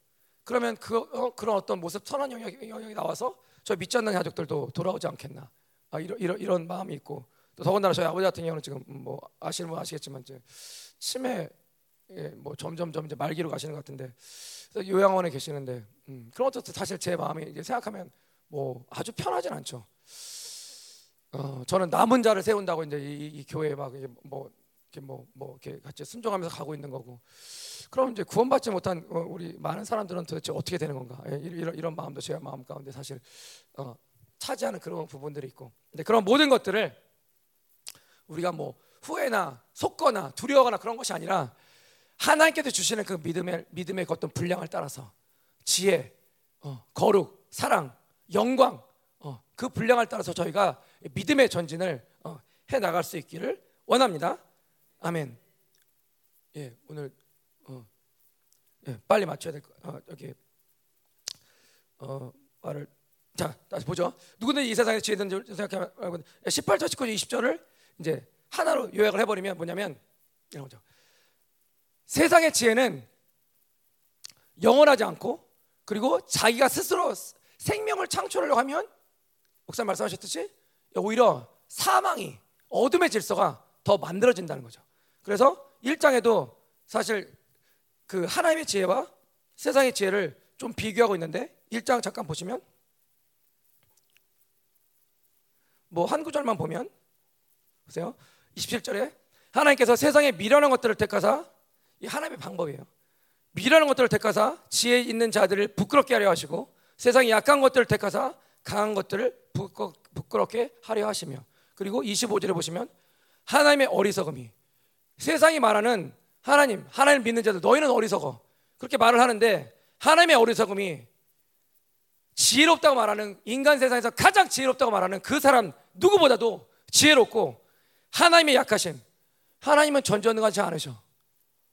그러면 그 어, 그런 어떤 모습 선한 영역이, 영역이 나와서 저 믿지 않는 가족들도 돌아오지 않겠나. 아, 이런 이런 이런 마음이 있고 또 더군다나 저희 아버지 같은 경우는 지금 뭐 아시는 분 아시겠지만 이제 치매 예, 뭐 점점 점 이제 말기로 가시는 것 같은데 요양원에 계시는데 음, 그런 것도 사실 제 마음이 이제 생각하면 뭐 아주 편하진 않죠. 어, 저는 남은 자를 세운다고 이제 이, 이 교회에 막 뭐 이렇게 뭐, 뭐 이렇게 같이 순종하면서 가고 있는 거고. 그럼 이제 구원받지 못한 어, 우리 많은 사람들은 도대체 어떻게 되는 건가? 예, 이런 이런 마음도 제 마음 가운데 사실 어, 차지하는 그런 부분들이 있고. 근데 그런 모든 것들을 우리가 뭐 후회나 속거나 두려워하거나 그런 것이 아니라 하나님께서 주시는 그 믿음의 믿음의 어떤 분량을 따라서 지혜, 어, 거룩, 사랑, 영광 어, 그 분량을 따라서 저희가 믿음의 전진을 어, 해 나갈 수 있기를 원합니다. 아멘. 예, 오늘 어, 예, 빨리 맞춰야 될 거. 어, 여기 어, 말을 자 다시 보죠. 누구든 이 세상에 지혜든 생각하면 18절, 19절, 20절을 이제 하나로 요약을 해버리면 뭐냐면 이런 거죠. 세상의 지혜는 영원하지 않고 그리고 자기가 스스로 생명을 창출하려고 하면 목사님 말씀하셨듯이 오히려 사망이 어둠의 질서가 더 만들어진다는 거죠. 그래서 1장에도 사실 그 하나님의 지혜와 세상의 지혜를 좀 비교하고 있는데 1장 잠깐 보시면 뭐 한 구절만 보면 보세요. 27절에 하나님께서 세상에 미련한 것들을 택하사 이 하나님의 방법이에요. 미련한 것들을 택하사 지혜 있는 자들을 부끄럽게 하려 하시고 세상에 약한 것들을 택하사 강한 것들을 부끄럽게 하려 하시며 그리고 25절에 보시면 하나님의 어리석음이 세상이 말하는 하나님 하나님 믿는 자들 너희는 어리석어. 그렇게 말을 하는데 하나님의 어리석음이 지혜롭다고 말하는 인간 세상에서 가장 지혜롭다고 말하는 그 사람 누구보다도 지혜롭고 하나님의 약하심. 하나님은 전전능하지 않으셔.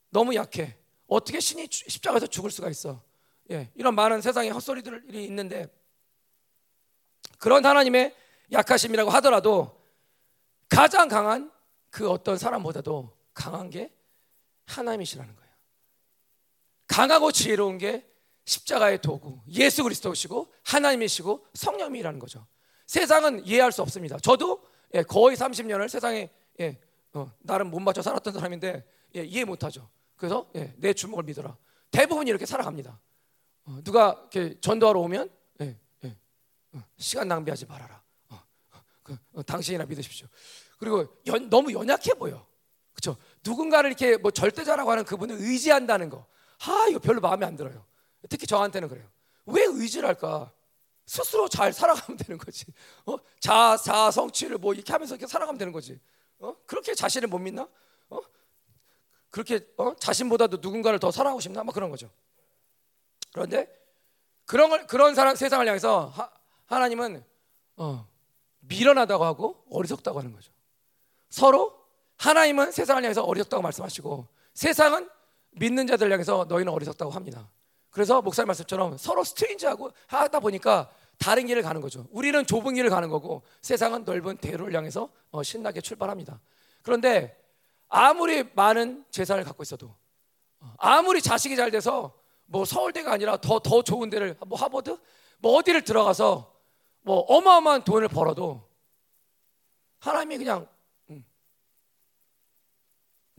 너무 약해. 어떻게 신이 십자가에서 죽을 수가 있어? 예, 이런 많은 세상의 헛소리들이 있는데 그런 하나님의 약하심이라고 하더라도 가장 강한 그 어떤 사람보다도 강한 게 하나님이시라는 거예요. 강하고 지혜로운 게 십자가의 도구, 예수 그리스도시고 하나님이시고 성령이라는 거죠. 세상은 이해할 수 없습니다. 저도 예, 거의 30년을 세상에 예, 어, 나름 못 맞춰 살았던 사람인데 예, 이해 못하죠. 그래서 예, 내 주먹을 믿어라. 대부분 이렇게 살아갑니다. 어, 누가 이렇게 전도하러 오면 어, 시간 낭비하지 말아라. 어, 그, 어, 당신이나 믿으십시오. 그리고 연, 너무 연약해 보여. 그렇죠? 누군가를 이렇게 뭐 절대자라고 하는 그분을 의지한다는 거. 아, 이거 별로 마음에 안 들어요. 특히 저한테는 그래요. 왜 의지를 할까? 스스로 잘 살아가면 되는 거지. 어? 자, 자, 성취를 뭐 이렇게 하면서 이렇게 살아가면 되는 거지. 어? 그렇게 자신을 못 믿나? 어? 그렇게 어? 자신보다도 누군가를 더 사랑하고 싶나? 뭐 그런 거죠. 그런데 그런 걸 그런 사람 세상을 향해서 하, 하나님은 어, 미련하다고 하고 어리석다고 하는 거죠. 서로 하나님은 세상을 향해서 어리석다고 말씀하시고 세상은 믿는 자들 향해서 너희는 어리석다고 합니다. 그래서 목사님 말씀처럼 서로 스트레인지하고 하다 보니까 다른 길을 가는 거죠. 우리는 좁은 길을 가는 거고 세상은 넓은 대로를 향해서 어, 신나게 출발합니다. 그런데 아무리 많은 재산을 갖고 있어도 어, 아무리 자식이 잘 돼서 뭐 서울대가 아니라 더 더 좋은 데를 뭐 하버드 뭐 어디를 들어가서 뭐 어마어마한 돈을 벌어도 하나님이 그냥 음,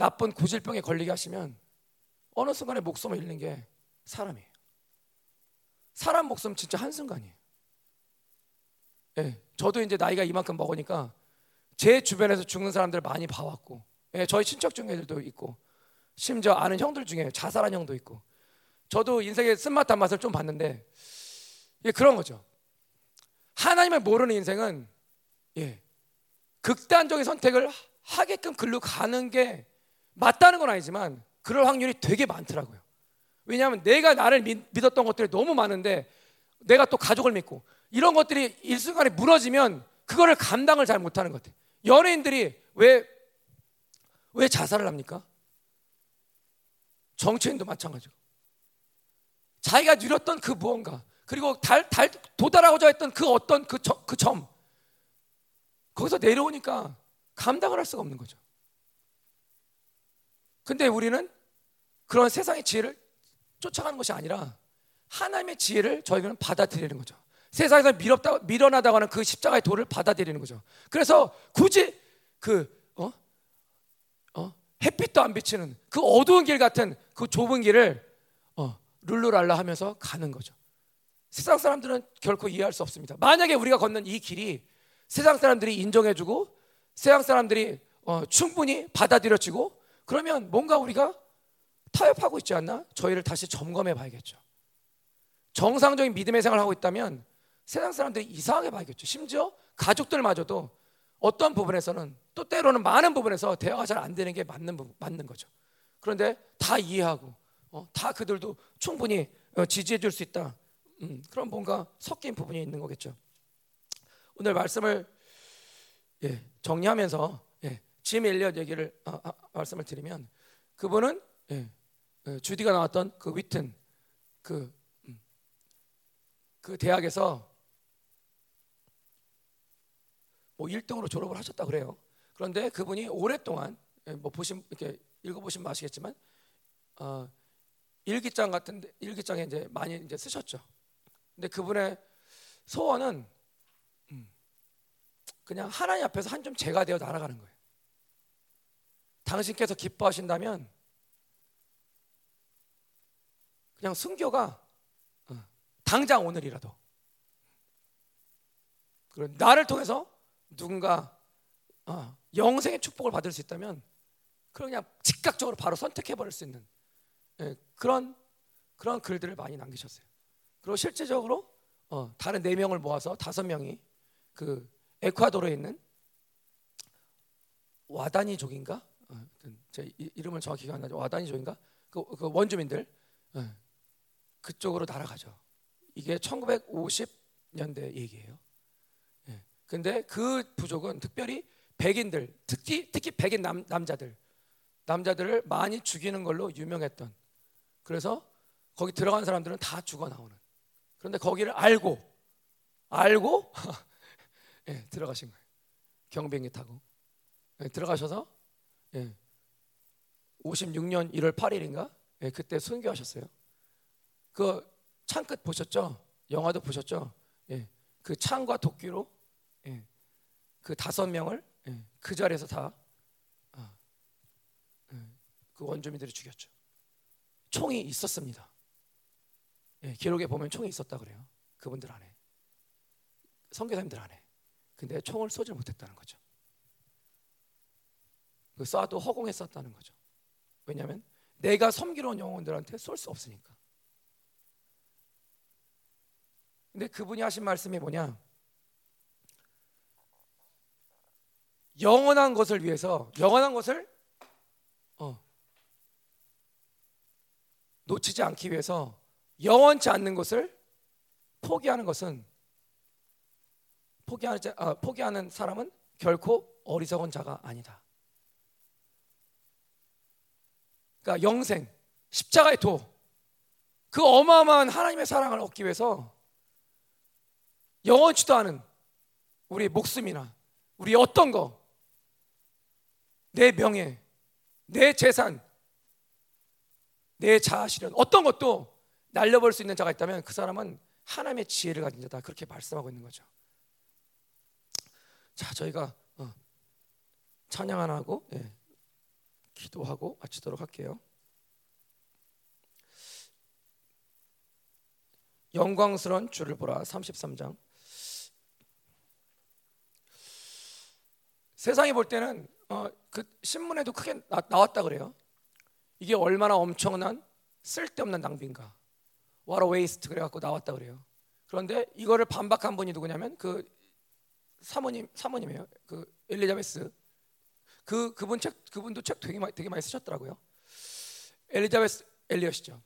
나쁜 구질병에 걸리게 하시면 어느 순간에 목숨을 잃는 게 사람이에요. 사람 목숨 진짜 한 순간이에요. 예, 저도 이제 나이가 이만큼 먹으니까 제 주변에서 죽는 사람들 많이 봐왔고, 예, 저희 친척 중에도 있고, 심지어 아는 형들 중에 자살한 형도 있고, 저도 인생의 쓴맛 단맛을 좀 봤는데, 예, 그런 거죠. 하나님을 모르는 인생은 예, 극단적인 선택을 하게끔 글로 가는 게 맞다는 건 아니지만 그럴 확률이 되게 많더라고요. 왜냐하면 내가 나를 믿, 었던 것들이 너무 많은데 내가 또 가족을 믿고 이런 것들이 일순간에 무너지면 그거를 감당을 잘 못하는 것 같아요. 연예인들이 왜, 왜 자살을 합니까? 정치인도 마찬가지고. 자기가 누렸던 그 무언가, 그리고 달, 달, 도달하고자 했던 그 어떤 그, 저, 그 점, 거기서 내려오니까 감당을 할 수가 없는 거죠. 근데 우리는 그런 세상의 지혜를 쫓아가는 것이 아니라 하나님의 지혜를 저희는 받아들이는 거죠. 세상에서 밀었다, 밀어나다고 하는 그 십자가의 도를 받아들이는 거죠. 그래서 굳이 그, 어? 어? 햇빛도 안 비치는 그 어두운 길 같은 그 좁은 길을 어, 룰루랄라 하면서 가는 거죠. 세상 사람들은 결코 이해할 수 없습니다. 만약에 우리가 걷는 이 길이 세상 사람들이 인정해주고 세상 사람들이 어, 충분히 받아들여지고 그러면 뭔가 우리가 타협하고 있지 않나? 저희를 다시 점검해 봐야겠죠. 정상적인 믿음의 생활을 하고 있다면 세상 사람들이 이상하게 봐야겠죠. 심지어 가족들마저도 어떤 부분에서는 또 때로는 많은 부분에서 대화가 잘 안 되는 게 맞는 맞는 거죠. 그런데 다 이해하고 어, 다 그들도 충분히 어, 지지해 줄 수 있다. 음, 그런 뭔가 섞인 부분이 있는 거겠죠. 오늘 말씀을 예, 정리하면서 예, 짐 엘리엇 얘기를 아, 아, 말씀을 드리면 그분은 예, 예, 주디가 나왔던 그 위튼 그, 음, 그 대학에서 뭐 1등으로 졸업을 하셨다 그래요. 그런데 그분이 오랫동안 예, 뭐 보신 이렇게 읽어보시면 아시겠지만 어, 일기장 같은 데 일기장에 이제 많이 이제 쓰셨죠. 근데 그분의 소원은 음, 그냥 하나님 앞에서 한 점 제가 되어 날아가는 거예요. 당신께서 기뻐하신다면 그냥 순교가 어, 당장 오늘이라도 그리고 나를 통해서 누군가 어, 영생의 축복을 받을 수 있다면 그냥 즉각적으로 바로 선택해 버릴 수 있는 예, 그런 그런 글들을 많이 남기셨어요. 그리고 실제적으로 어, 다른 네 명을 모아서 다섯 명이 그 에콰도르에 있는 와다니족인가? 어, 제 이름을 정확히 기억 안 나죠. 와다니족인가? 그, 그 원주민들 어, 그쪽으로 날아가죠. 이게 1950년대 얘기예요. 예. 근데 그 부족은 특별히 백인들, 특히 특히 백인 남, 남자들, 남자들을 많이 죽이는 걸로 유명했던. 그래서 거기 들어간 사람들은 다 죽어 나오는. 그런데 거기를 알고 알고 예, 들어가신 거예요. 경비행기 타고 예, 들어가셔서 예, 56년 1월 8일인가 예, 그때 순교하셨어요. 그 창끝 보셨죠? 영화도 보셨죠? 예. 그 창과 도끼로 예. 그 다섯 명을 예. 그 자리에서 다그 아, 예. 원주민들이 죽였죠. 총이 있었습니다. 예. 기록에 보면 총이 있었다 그래요. 그분들 안에 선교사님들 안에. 근데 총을 쏘지 못했다는 거죠. 그 쏴도 허공했었다는 거죠. 왜냐하면 내가 섬기러 온 영혼들한테 쏠 수 없으니까. 근데 그분이 하신 말씀이 뭐냐? 영원한 것을 위해서 영원한 것을 어, 놓치지 않기 위해서 영원치 않는 것을 포기하는 것은 포기하는, 아, 포기하는 사람은 결코 어리석은 자가 아니다. 그러니까 영생, 십자가의 도, 그 어마어마한 하나님의 사랑을 얻기 위해서 영원치도 않은 우리 목숨이나 우리 어떤 거, 내 명예, 내 재산, 내 자아 실현, 어떤 것도 날려버릴 수 있는 자가 있다면 그 사람은 하나님의 지혜를 가진 자다. 그렇게 말씀하고 있는 거죠. 자, 저희가 어, 찬양 하나 하고 예, 기도하고 마치도록 할게요. 영광스러운 주를 보라 33장 세상이 볼 때는 어, 그 신문에도 크게 나, 나왔다 그래요. 이게 얼마나 엄청난 쓸데없는 낭비인가. What a waste 그래 갖고 나왔다 그래요. 그런데 이거를 반박한 분이 누구냐면 그 사모님 사모님이에요. 그 엘리자베스 그 그분 책 그분도 책 되게 많이 되게 많이 쓰셨더라고요. 엘리자베스 엘리엇이죠.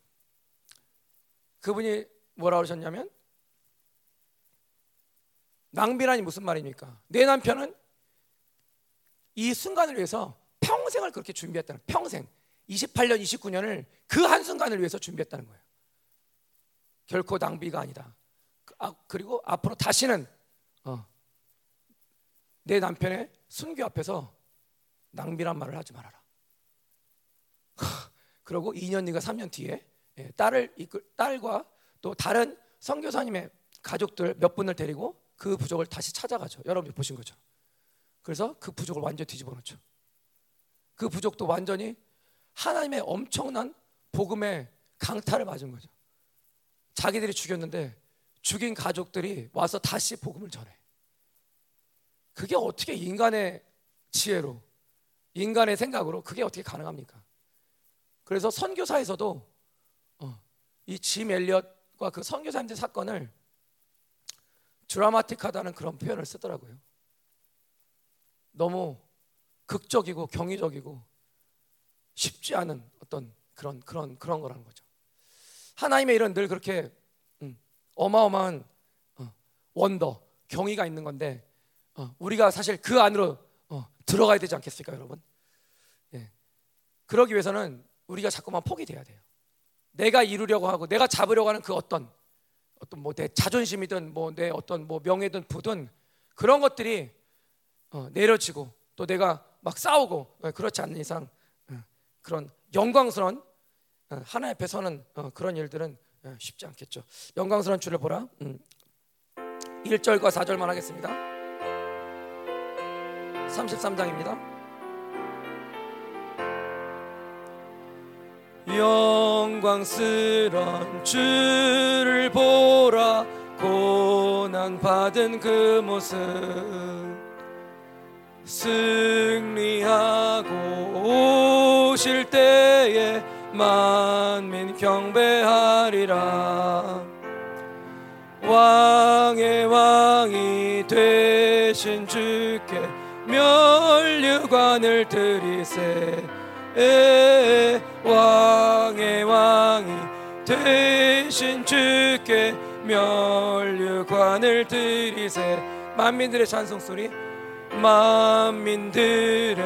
그분이 뭐라 그러셨냐면 낭비라니 무슨 말입니까? 내 남편은 이 순간을 위해서 평생을 그렇게 준비했다는 평생 28년 29년을 그 한 순간을 위해서 준비했다는 거예요. 결코 낭비가 아니다. 그, 아, 그리고 앞으로 다시는 어, 내 남편의 순교 앞에서 낭비란 말을 하지 말아라. 그리고 2년 뒤가 3년 뒤에 예, 딸을 이끌, 딸과 또 다른 선교사님의 가족들 몇 분을 데리고 그 부족을 다시 찾아가죠. 여러분이 보신 거죠. 그래서 그 부족을 완전히 뒤집어 놓죠. 그 부족도 완전히 하나님의 엄청난 복음의 강타를 맞은 거죠. 자기들이 죽였는데 죽인 가족들이 와서 다시 복음을 전해. 그게 어떻게 인간의 지혜로, 인간의 생각으로 그게 어떻게 가능합니까? 그래서 선교사에서도 어, 이짐 엘리엇과 그 선교사님들 사건을 드라마틱하다는 그런 표현을 쓰더라고요. 너무 극적이고 경이적이고 쉽지 않은 어떤 그런 그런 그런 거라는 거죠. 하나님의 일은 늘 그렇게 음, 어마어마한 어, 원더 경이가 있는 건데 어, 우리가 사실 그 안으로 어, 들어가야 되지 않겠습니까, 여러분? 예. 그러기 위해서는 우리가 자꾸만 포기 돼야 돼요. 내가 이루려고 하고 내가 잡으려고 하는 그 어떤 어떤 뭐 내 자존심이든 뭐 내 어떤 뭐 명예든 부든 그런 것들이 어, 내려지고 또 내가 막 싸우고 어, 그렇지 않는 이상 어, 그런 영광스러운 어, 하나님 앞에 서는 어, 그런 일들은 어, 쉽지 않겠죠. 영광스러운 주를 보라. 음. 1절과 4절만 하겠습니다. 33장입니다. 영광스런 주를 보라 고난 받은 그 모습 승리하고 오실 때에 만민 경배하리라 왕의 왕이 되신 주 께 멸류관을 드리세. 왕의 왕이 되신 주께 멸류관을 드리세. 만민들의 찬송 소리 만민들의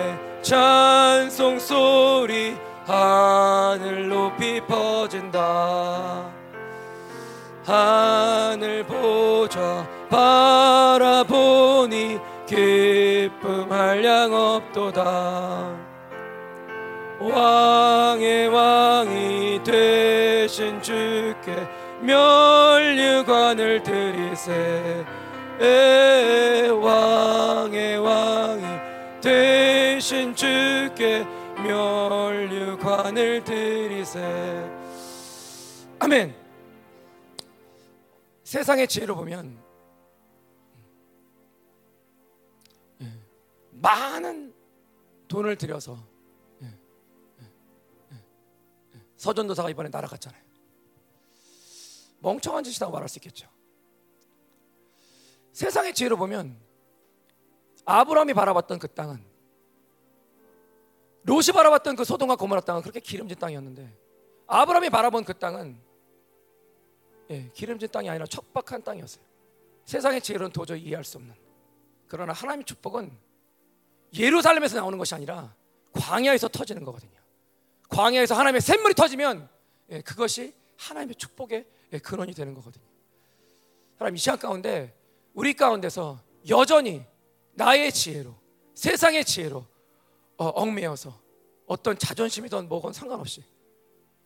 찬송 소리 하늘 높이 퍼진다. 하늘 보좌 바라보니 기쁨 한량 없도다. 왕의 왕이 되신 주께 멸류관을 드리세. 왕의 왕이 되신 주께 멸류관을 드리세. 아멘. 세상의 지혜로 보면 많은 돈을 들여서 예, 예, 서전도사가 이번에 날아갔잖아요 멍청한 짓이라고 말할 수 있겠죠 세상의 지혜로 보면 아브라함이 바라봤던 그 땅은 롯이 바라봤던 그 소돔과 고모라 땅은 그렇게 기름진 땅이었는데 아브라함이 바라본 그 땅은 예, 기름진 땅이 아니라 척박한 땅이었어요. 세상의 지혜로는 도저히 이해할 수 없는. 그러나 하나님의 축복은 예루살렘에서 나오는 것이 아니라 광야에서 터지는 거거든요. 광야에서 하나님의 샘물이 터지면 예, 그것이 하나님의 축복의 예, 근원이 되는 거거든요. 하나님 이 시간 가운데 우리 가운데서 여전히 나의 지혜로 세상의 지혜로 어, 얽매여서 어떤 자존심이든 뭐건 상관없이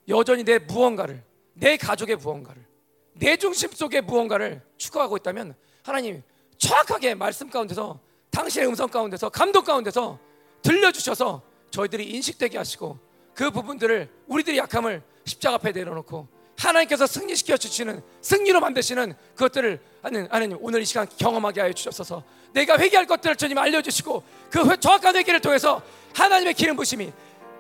여전히 내 무언가를 내 가족의 무언가를 내 중심 속의 무언가를 추구하고 있다면 하나님 정확하게 말씀 가운데서 당신의 음성 가운데서 감동 가운데서 들려주셔서 저희들이 인식되게 하시고 그 부분들을 우리들의 약함을 십자가 앞에 내려놓고 하나님께서 승리시켜 주시는 승리로 만드시는 그것들을 하나님, 하나님 오늘 이 시간 경험하게 하여 주옵소서. 내가 회개할 것들을 주님 알려주시고 그 회- 정확한 회개를 통해서 하나님의 기름 부심이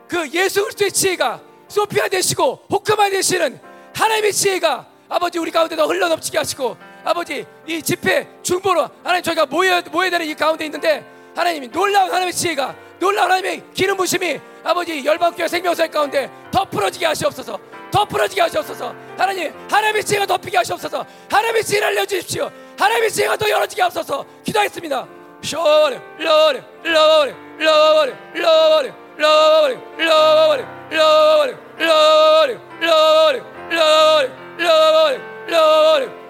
그 예수 그리스도의 지혜가 소피아 되시고 호크마 되시는 하나님의 지혜가 아버지 우리 가운데 더 흘러넘치게 하시고 아버지 이 집회 중보로 하나님 저희가 모여 모여야 되는 이 가운데 있는데 하나님이 놀라운 하나님의 지혜가 놀라운 하나님의 기름 부심이 아버지 열방교회 생명사회 가운데 더 풀어지게 하시옵소서 더 풀어지게 하시옵소서 하나님 하나님의 지혜가 덮이게 하시옵소서 하나님의 지혜를 알려주십시오 하나님의 지혜가 더 열어지게 하옵소서 기도했습니다 쇼리 로리 로리 로리 로리 로리 로리 로리 로리 로리 로리